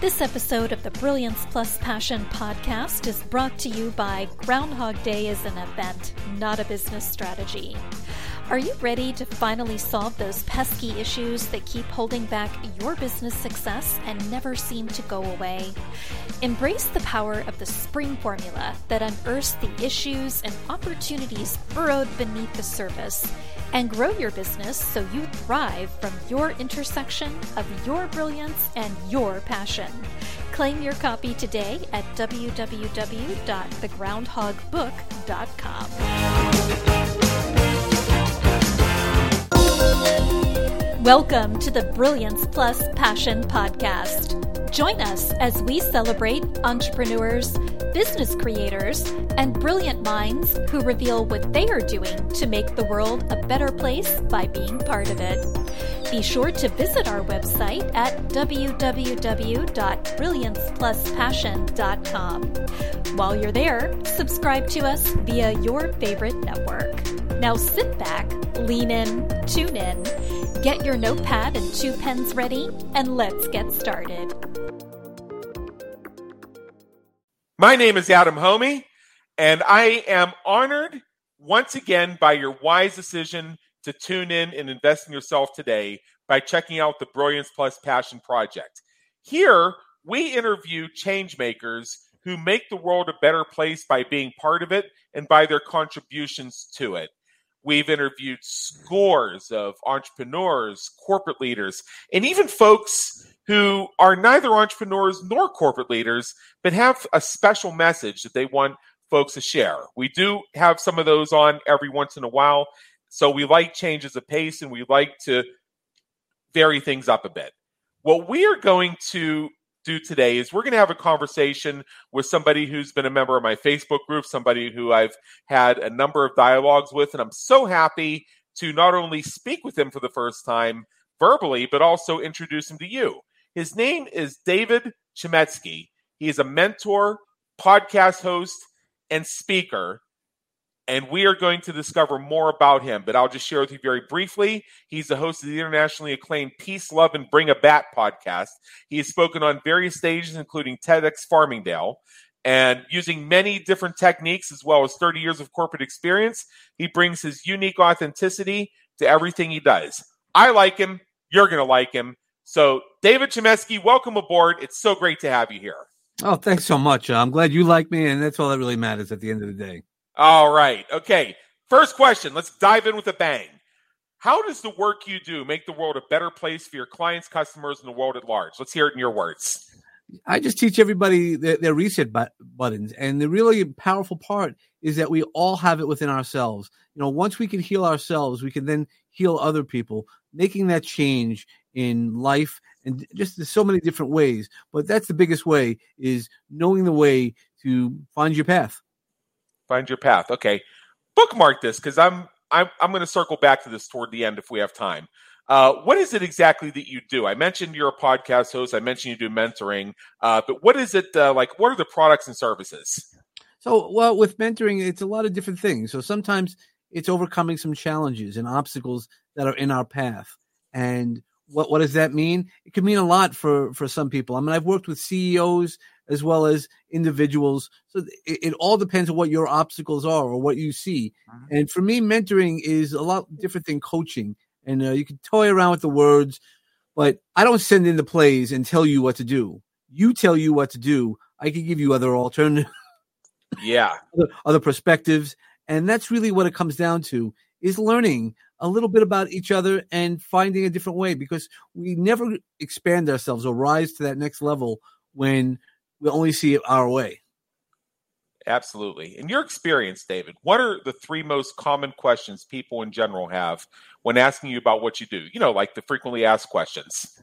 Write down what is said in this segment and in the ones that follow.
This episode of the Brilliance Plus Passion podcast is brought to you by Groundhog Day is an event, not a business strategy. Are you ready to finally solve those pesky issues that keep holding back your business success and never seem to go away? Embrace the power of the spring formula that unearths the issues and opportunities burrowed beneath the surface and grow your business so you thrive from your intersection of your brilliance and your passion. Claim your copy today at www.thegroundhogbook.com. Welcome to the Brilliance Plus Passion Podcast. Join us as we celebrate entrepreneurs, business creators, and brilliant minds who reveal what they are doing to make the world a better place by being part of it. Be sure to visit our website at www.brilliancepluspassion.com. While you're there, subscribe to us via your favorite network. Now sit back, lean in, tune in, get your notepad and two pens ready, and let's get started. My name is Adam Hommey, and I am honored once again by your wise decision to tune in and invest in yourself today by checking out the Brilliance Plus Passion Project. Here, we interview changemakers who make the world a better place by being part of it and by their contributions to it. We've interviewed scores of entrepreneurs, corporate leaders, and even folks who are neither entrepreneurs nor corporate leaders, but have a special message that they want folks to share. We do have some of those on every once in a while. So we like changes of pace and we like to vary things up a bit. What we are going to do today is we're going to have a conversation with somebody who's been a member of my Facebook group, somebody who I've had a number of dialogues with, and I'm so happy to not only speak with him for the first time verbally, but also introduce him to you. His name is David Chametzky. He is a mentor, podcast host, and speaker and we are going to discover more about him. But I'll just share with you very briefly. He's the host of the internationally acclaimed Peace, Love, and Bring a Bat podcast. He has spoken on various stages, including TEDx Farmingdale. And using many different techniques as well as 30 years of corporate experience, he brings his unique authenticity to everything he does. I like him. You're going to like him. So, David Chametzky, welcome aboard. It's so great to have you here. Oh, thanks so much. I'm glad you like me, and that's all that really matters at the end of the day. All right. Okay. First question. Let's dive in with a bang. How does the work you do make the world a better place for your clients, customers, and the world at large? Let's hear it in your words. I just teach everybody their, their reset but- buttons. And the really powerful part is that we all have it within ourselves. You know, once we can heal ourselves, we can then heal other people, making that change in life and just there's so many different ways. But that's the biggest way is knowing the way to find your path. Find your path. Okay. Bookmark this because I'm I'm I'm going to circle back to this toward the end if we have time. Uh, what is it exactly that you do? I mentioned you're a podcast host. I mentioned you do mentoring, uh, but what is it uh, like? What are the products and services? So, well, with mentoring, it's a lot of different things. So sometimes it's overcoming some challenges and obstacles that are in our path. And what what does that mean? It can mean a lot for for some people. I mean, I've worked with CEOs as well as individuals. So it, it, all depends on what your obstacles are or what you see. Mm-hmm. And for me, mentoring is a lot different than coaching. And uh, you can toy around with the words, but I don't send in the plays and tell you what to do. You tell you what to do. I can give you other alternatives. Yeah. other, other perspectives. And that's really what it comes down to is learning a little bit about each other and finding a different way because we never expand ourselves or rise to that next level when we only see it our way. Absolutely. In your experience, David, what are the three most common questions people in general have when asking you about what you do? You know, like the frequently asked questions.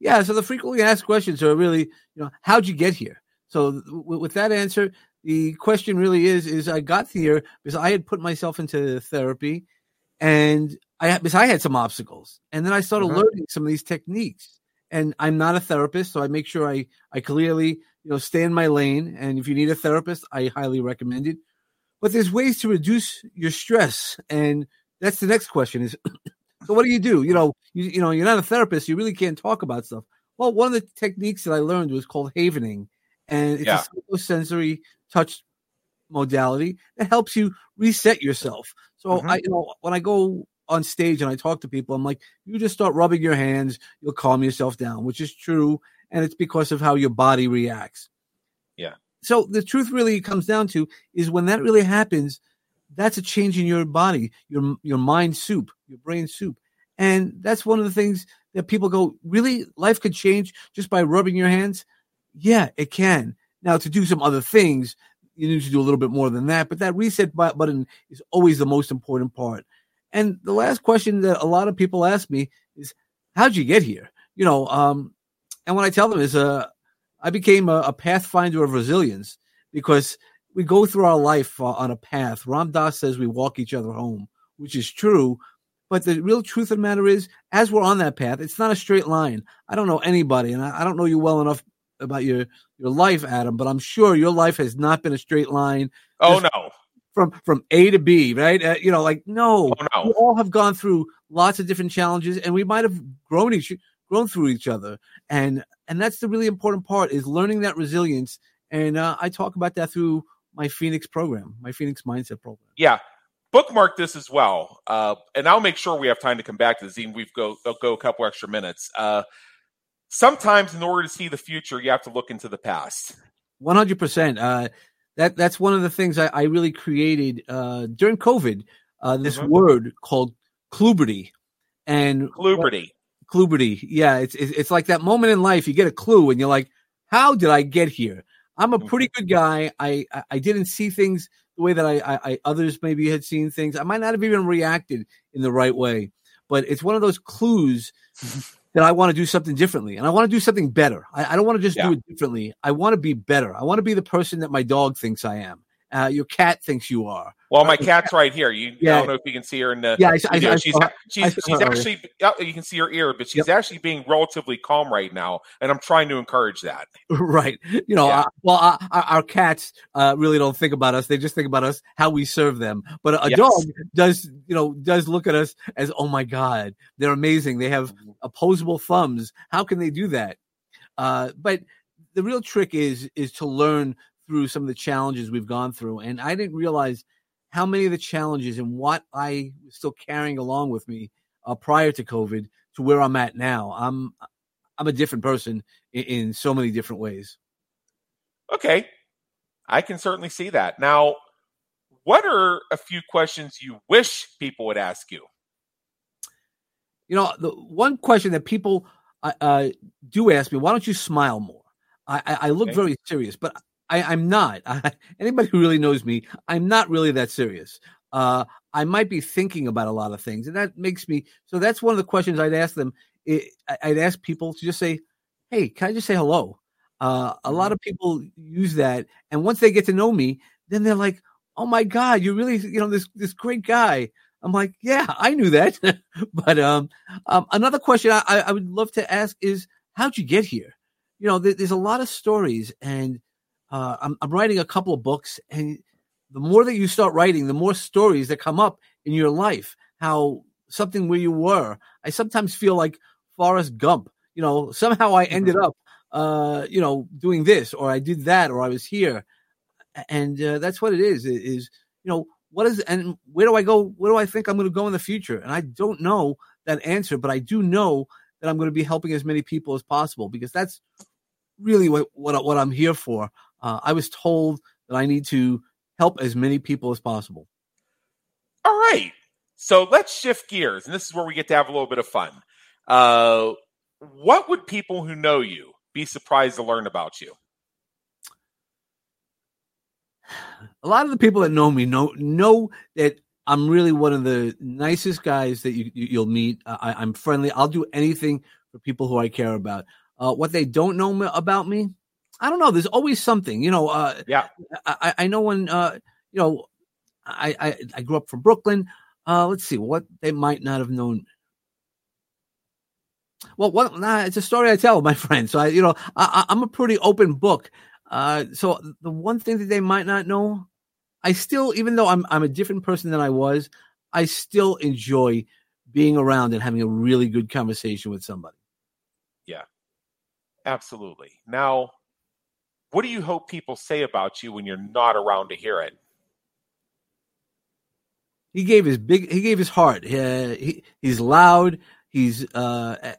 Yeah. So the frequently asked questions are really, you know, how'd you get here? So w- with that answer, the question really is, is I got here because I had put myself into therapy and I, because I had some obstacles and then I started mm-hmm. learning some of these techniques and I'm not a therapist. So I make sure I, I clearly you know, stay in my lane. And if you need a therapist, I highly recommend it. But there's ways to reduce your stress, and that's the next question: is so what do you do? You know, you, you know, you're not a therapist. You really can't talk about stuff. Well, one of the techniques that I learned was called havening, and it's Yeah. a sensory touch modality that helps you reset yourself. So Mhm. I, you know, when I go on stage and I talk to people, I'm like, you just start rubbing your hands, you'll calm yourself down, which is true, and it's because of how your body reacts. Yeah. So the truth really comes down to is when that really happens, that's a change in your body, your your mind soup, your brain soup. And that's one of the things that people go, really, life could change just by rubbing your hands? Yeah, it can. Now, to do some other things, you need to do a little bit more than that. But that reset button is always the most important part. And the last question that a lot of people ask me is, how'd you get here? You know, um, and what I tell them is, uh, I became a, a pathfinder of resilience because we go through our life uh, on a path. Ram Dass says we walk each other home, which is true. But the real truth of the matter is, as we're on that path, it's not a straight line. I don't know anybody, and I, I don't know you well enough about your your life, Adam, but I'm sure your life has not been a straight line Oh no. from from A to B, right? Uh, you know, like no, Oh no. we all have gone through lots of different challenges, and we might have grown each grown through each other, and and that's the really important part is learning that resilience. And uh, I talk about that through my Phoenix program, my Phoenix Mindset program. Yeah. Bookmark this as well. Uh, and I'll make sure we have time to come back to this. Even we've go go a couple extra minutes. Uh, sometimes in order to see the future, you have to look into the past. One hundred percent. Uh, That that's one of the things I, I really created uh, during COVID. Uh, this Mhm. word called cluberty, and Cluberty. Cluberty. Yeah, it's, it's it's like that moment in life you get a clue and you're like, how did I get here? I'm a pretty good guy. I I, I didn't see things the way that I, I, I others maybe had seen things. I might not have even reacted in the right way, but it's one of those clues mm-hmm. that I want to do something differently and I want to do something better. I, I don't want to just Yeah. do it differently. I want to be better. I want to be the person that my dog thinks I am. Uh, your cat thinks you are. Well, my cat's right here. You, I don't know if you can see her in the. Yeah, I, I. I, she's saw- she's, I she's actually oh, you can see her ear, but she's actually being relatively calm right now, and I'm trying to encourage that. right. You know, Yeah. uh, well, uh, our, our cats uh, really don't think about us. They just think about us how we serve them. But a, Yes. dog does, you know, does look at us as, oh my god, they're amazing. They have opposable thumbs. How can they do that? Uh, but the real trick is is to learn through some of the challenges we've gone through. And I didn't realize how many of the challenges and what I was still carrying along with me uh, prior to COVID to where I'm at now. I'm I'm a different person in, in so many different ways. Okay, I can certainly see that. Now, what are a few questions you wish people would ask you? You know, the one question that people uh, uh, do ask me, why don't you smile more? I, I, I look Okay. very serious, but I, I'm not. I, anybody who really knows me, I'm not really that serious. Uh, I might be thinking about a lot of things, and that makes me. So that's one of the questions I'd ask them. I- I'd ask people to just say, "Hey, can I just say hello?" Uh, a lot of people use that, and once they get to know me, then they're like, "Oh my God, you're really, you know, this this great guy." I'm like, "Yeah, I knew that," but um, um, another question I, I I would love to ask is, "How'd you get here?" You know, there, there's a lot of stories, and uh, I'm, I'm writing a couple of books, and the more that you start writing, the more stories that come up in your life. How something where you were. I sometimes feel like Forrest Gump. You know, somehow I ended up, uh, you know, doing this, or I did that, or I was here, and uh, that's what it is. It is you know what is and where do I go? Where do I think I'm going to go in the future? And I don't know that answer, but I do know that I'm going to be helping as many people as possible because that's really what what, what I'm here for. Uh, I was told that I need to help as many people as possible. All right. So let's shift gears, and this is where we get to have a little bit of fun. Uh, what would people who know you be surprised to learn about you? A lot of the people that know me know know that I'm really one of the nicest guys that you, you you'll meet. I, I'm friendly. I'll do anything for people who I care about. Uh, what they don't know me, about me, I don't know. There's always something, you know. Uh, Yeah. I, I- know when uh, you know, I, I I grew up from Brooklyn. Uh, let's see what they might not have known. Well, what nah, it's a story I tell my friends. So I, you know, I, I- I'm a pretty open book. Uh, so the one thing that they might not know, I still, even though I'm I'm a different person than I was, I still enjoy being around and having a really good conversation with somebody. Yeah, absolutely. Now, what do you hope people say about you when you're not around to hear it? He gave his big. He gave his heart. Uh, he, he's loud. He's. Uh,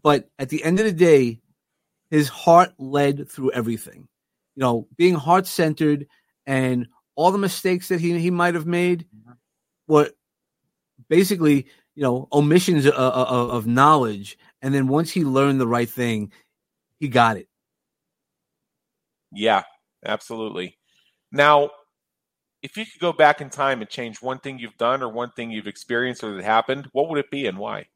but at the end of the day, his heart led through everything. You know, being heart centered and all the mistakes that he he might have made were basically you know omissions of, of, of knowledge. And then once he learned the right thing, he got it. Yeah, absolutely. Now, if you could go back in time and change one thing you've done or one thing you've experienced or that happened, what would it be and why?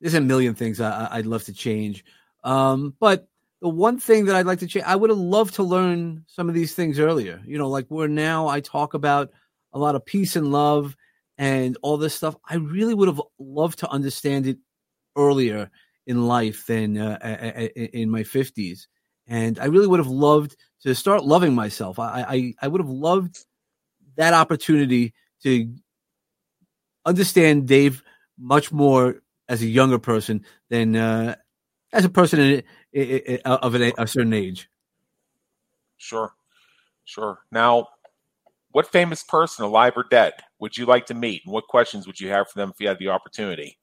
There's a million things I, would love to change. Um, but the one thing that I'd like to change, I would have loved to learn some of these things earlier. You know, like where now I talk about a lot of peace and love and all this stuff. I really would have loved to understand it earlier in life than uh, in my 50s. And I really would have loved to start loving myself. I, I, I would have loved that opportunity to understand Dave much more as a younger person than uh, as a person in, in, in, of an, a certain age. Sure, sure. Now, what famous person, alive or dead, would you like to meet, and what questions would you have for them if you had the opportunity?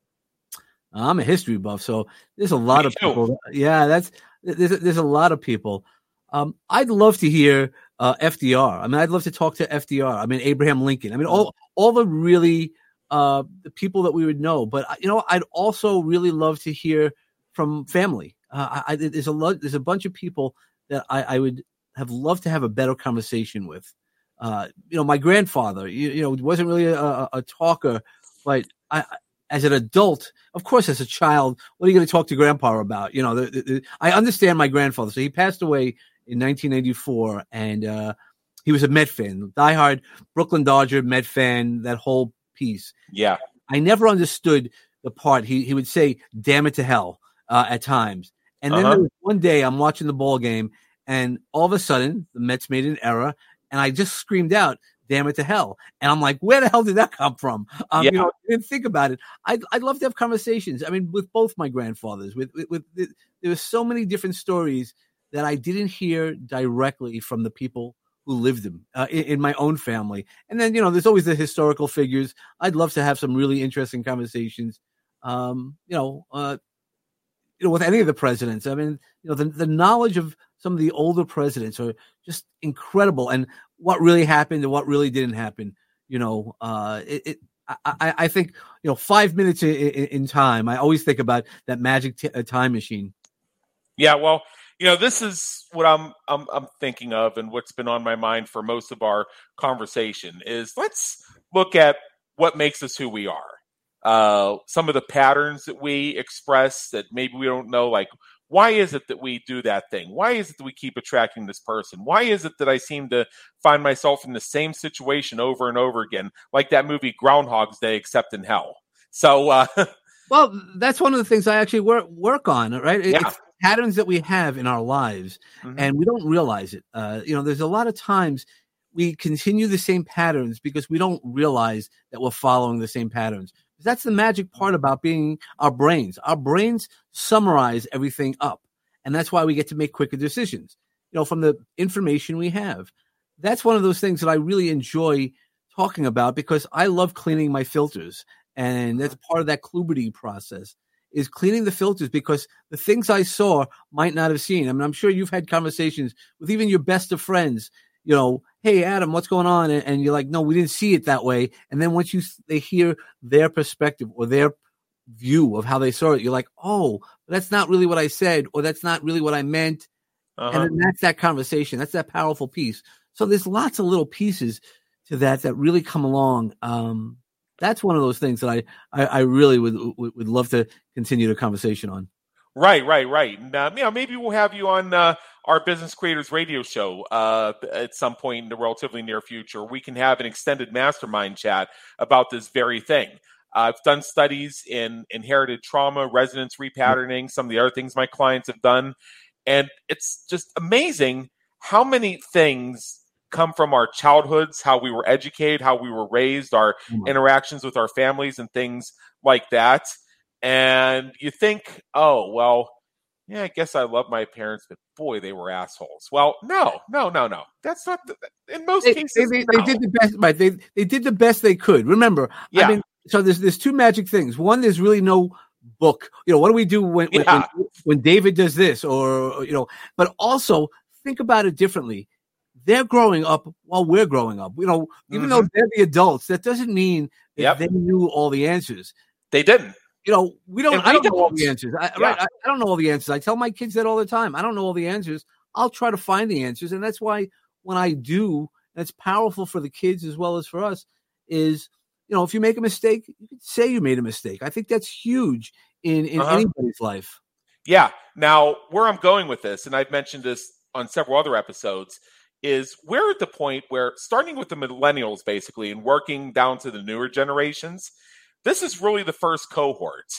I'm a history buff, so there's a lot Me of people. Yeah, that's there's there's a lot of people. Um, I'd love to hear uh, FDR. I mean, I'd love to talk to FDR. I mean, Abraham Lincoln. I mean, all all the really uh, the people that we would know. But you know, I'd also really love to hear from family. Uh, I, there's a lot. There's a bunch of people that I, I would have loved to have a better conversation with. Uh, you know, my grandfather. You, you know, wasn't really a, a, a talker, but I, as an adult, of course, as a child, what are you going to talk to grandpa about? You know, the, the, the, I understand my grandfather. So he passed away in 1984, and uh, he was a Met fan, diehard Brooklyn Dodger Met fan. That whole piece. Yeah, I never understood the part he he would say "damn it to hell" uh, at times, and then uh-huh. one day I'm watching the ball game, and all of a sudden the Mets made an error, and I just screamed out, damn it to hell. And I'm like, where the hell did that come from? Um, yeah. You know, I didn't think about it. I'd, I'd love to have conversations. I mean, with both my grandfathers, with, with, with there were so many different stories that I didn't hear directly from the people who lived them uh, in, in, my own family. And then, you know, there's always the historical figures. I'd love to have some really interesting conversations. Um, you know, uh, you know, with any of the presidents. I mean, you know, the, the knowledge of some of the older presidents are just incredible. And what really happened and what really didn't happen. You know, uh, it, it I, I, think you know five minutes in, in, time. I always think about that magic t- uh, time machine. Yeah, well, you know, this is what I'm, I'm I'm thinking of, and what's been on my mind for most of our conversation is let's look at what makes us who we are. Uh, some of the patterns that we express that maybe we don't know, like why is it that we do that thing? Why is it that we keep attracting this person? Why is it that I seem to find myself in the same situation over and over again, like that movie Groundhog's Day, except in hell? So, uh, well, that's one of the things I actually work work on. Right? Yeah. It's patterns that we have in our lives, mm-hmm. and we don't realize it. Uh, you know, there's a lot of times we continue the same patterns because we don't realize that we're following the same patterns. That's the magic part about being our brains. Our brains summarize everything up. And that's why we get to make quicker decisions, you know, from the information we have. That's one of those things that I really enjoy talking about because I love cleaning my filters. And that's part of that Cluberty process is cleaning the filters because the things I saw might not have seen. I mean, I'm sure you've had conversations with even your best of friends, you know, hey adam what's going on and, and, you're like no we didn't see it that way and then once you they hear their perspective or their view of how they saw it you're like oh that's not really what i said or that's not really what i meant uh-huh. and then that's that conversation that's that powerful piece so there's lots of little pieces to that that really come along um, that's one of those things that I, I, I really would, would, would love to continue the conversation on. Right, right, right. And, uh, you know, maybe we'll have you on uh, our Business Creators Radio Show uh, at some point in the relatively near future. We can have an extended mastermind chat about this very thing. I've done studies in inherited trauma, resonance repatterning, some of the other things my clients have done. And it's just amazing how many things come from our childhoods, how we were educated, how we were raised, our mm-hmm. interactions with our families, and things like that and you think, oh, well, yeah, I guess I love my parents, but boy, they were assholes. Well, no, no, no, no. That's not the, in most They, cases. they, they, no. they did the best, right? They they did the best they could. Remember, Yeah. I mean, so there's there's two magic things. One, there's really no book. You know, what do we do when when, Yeah. when, when David does this, or you know? But also think about it differently. They're growing up while we're growing up. You know, even though they're the adults, that doesn't mean that Mm-hmm. Yep. they knew all the answers. They didn't. You know, we don't. I we don't know all the answers. I, Yeah. Right? I, I don't know all the answers. I tell my kids that all the time. I don't know all the answers. I'll try to find the answers, and that's why when I do, that's powerful for the kids as well as for us. Is you know, if you make a mistake, you can say you made a mistake. I think that's huge in in Uh-huh. anybody's life. Yeah. Now, where I'm going with this, and I've mentioned this on several other episodes, is we're at the point where starting with the millennials basically and working down to the newer generations, this is really the first cohort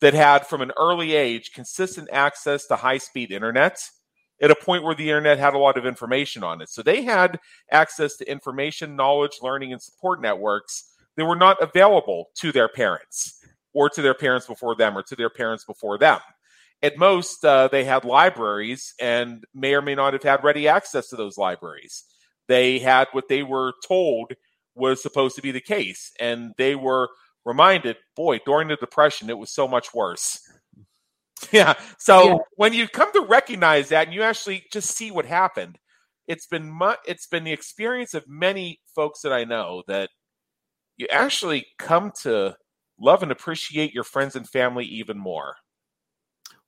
that had from an early age consistent access to high speed internet at a point where the internet had a lot of information on it. So they had access to information, knowledge, learning, and support networks that were not available to their parents or to their parents before them or to their parents before them at most uh, they had libraries and may or may not have had ready access to those libraries they had what they were told was supposed to be the case and they were reminded boy during the depression it was so much worse yeah so Yeah. when you come to recognize that and you actually just see what happened it's been mu- it's been the experience of many folks that i know that you actually come to love and appreciate your friends and family even more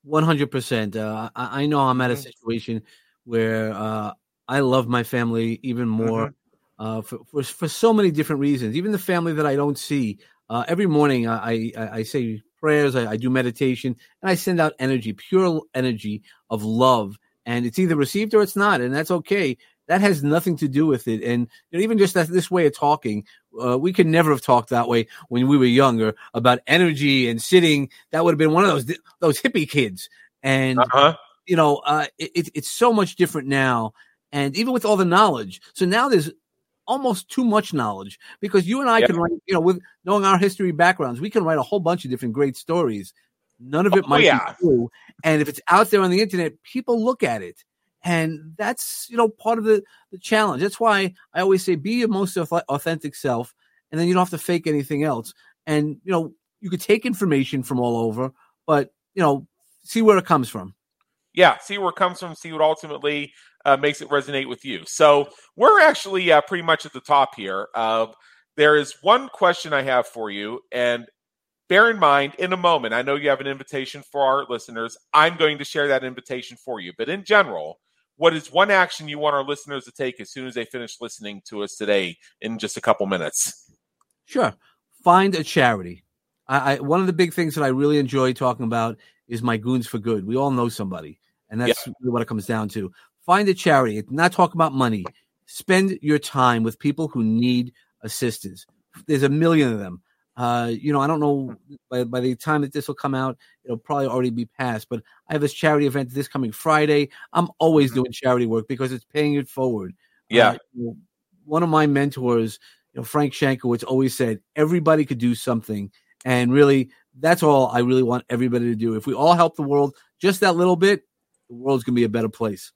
One hundred percent. Uh, I, know I'm at a Mhm. situation where uh, I love my family even more uh, for, for for so many different reasons. Even the family that I don't see uh, every morning, I I, I say prayers, I, I do meditation, and I send out energy, pure energy of love, and it's either received or it's not, and that's okay. That has nothing to do with it, and you know, even just that, this way of talking, uh, we could never have talked that way when we were younger about energy and sitting. That would have been one of those those hippie kids, and uh-huh you know, uh, it, it- it's so much different now. And even with all the knowledge, so now there's almost too much knowledge because you and I Yeah. can write, you know, with knowing our history backgrounds, we can write a whole bunch of different great stories. None of it Oh, might yeah. be true. And if it's out there on the internet, people look at it. And that's, you know, part of the, the challenge. That's why I always say be your most authentic self, and then you don't have to fake anything else. And, you know, you could take information from all over, but, you know, see where it comes from. yeah, see where it comes from, see what ultimately uh, makes it resonate with you. So we're actually uh, pretty much at the top here. Uh, there is one question I have for you, and bear in mind, in a moment, I know you have an invitation for our listeners. I'm going to share that invitation for you. But in general, what is one action you want our listeners to take as soon as they finish listening to us today in just a couple minutes? Sure. Find a charity. I, I one of the big things that I really enjoy talking about is my goons for good. We all know somebody, and that's really what it comes down to. Find a charity. Not talk about money. Spend your time with people who need assistance. There's a million of them. Uh, you know, I don't know by, by the time that this will come out, it'll probably already be past. But I have this charity event this coming Friday. I'm always Mhm. doing charity work because it's paying it forward. Yeah. Uh, you know, one of my mentors, you know, Frank Shankowitz always said everybody could do something. And really, that's all I really want everybody to do. If we all help the world just that little bit, the world's going to be a better place.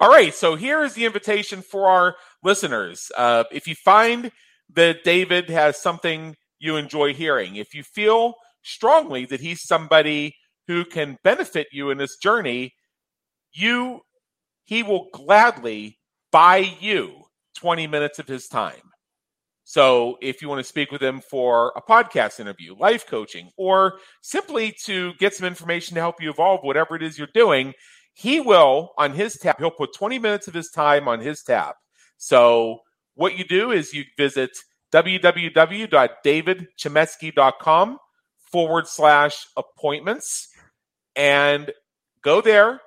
All right, so here is the invitation for our listeners. Uh, if you find that David has something you enjoy hearing, if you feel strongly that he's somebody who can benefit you in this journey, you he will gladly buy you 20 minutes of his time. So if you want to speak with him for a podcast interview, life coaching, or simply to get some information to help you evolve whatever it is you're doing, he will on his tab he'll put 20 minutes of his time on his tab. So what you do is you visit www.davidchametzky.com forward slash appointments and go there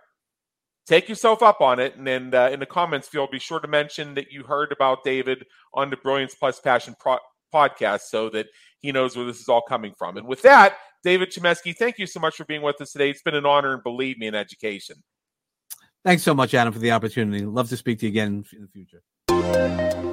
take yourself up on it and then uh, in the comments field be sure to mention that you heard about david on the brilliance plus passion pro- podcast so that he knows where this is all coming from. And with that david chametzky thank you so much for being with us today. It's been an honor and believe me in education Thanks so much, Adam, for the opportunity. Love to speak to you again in the future.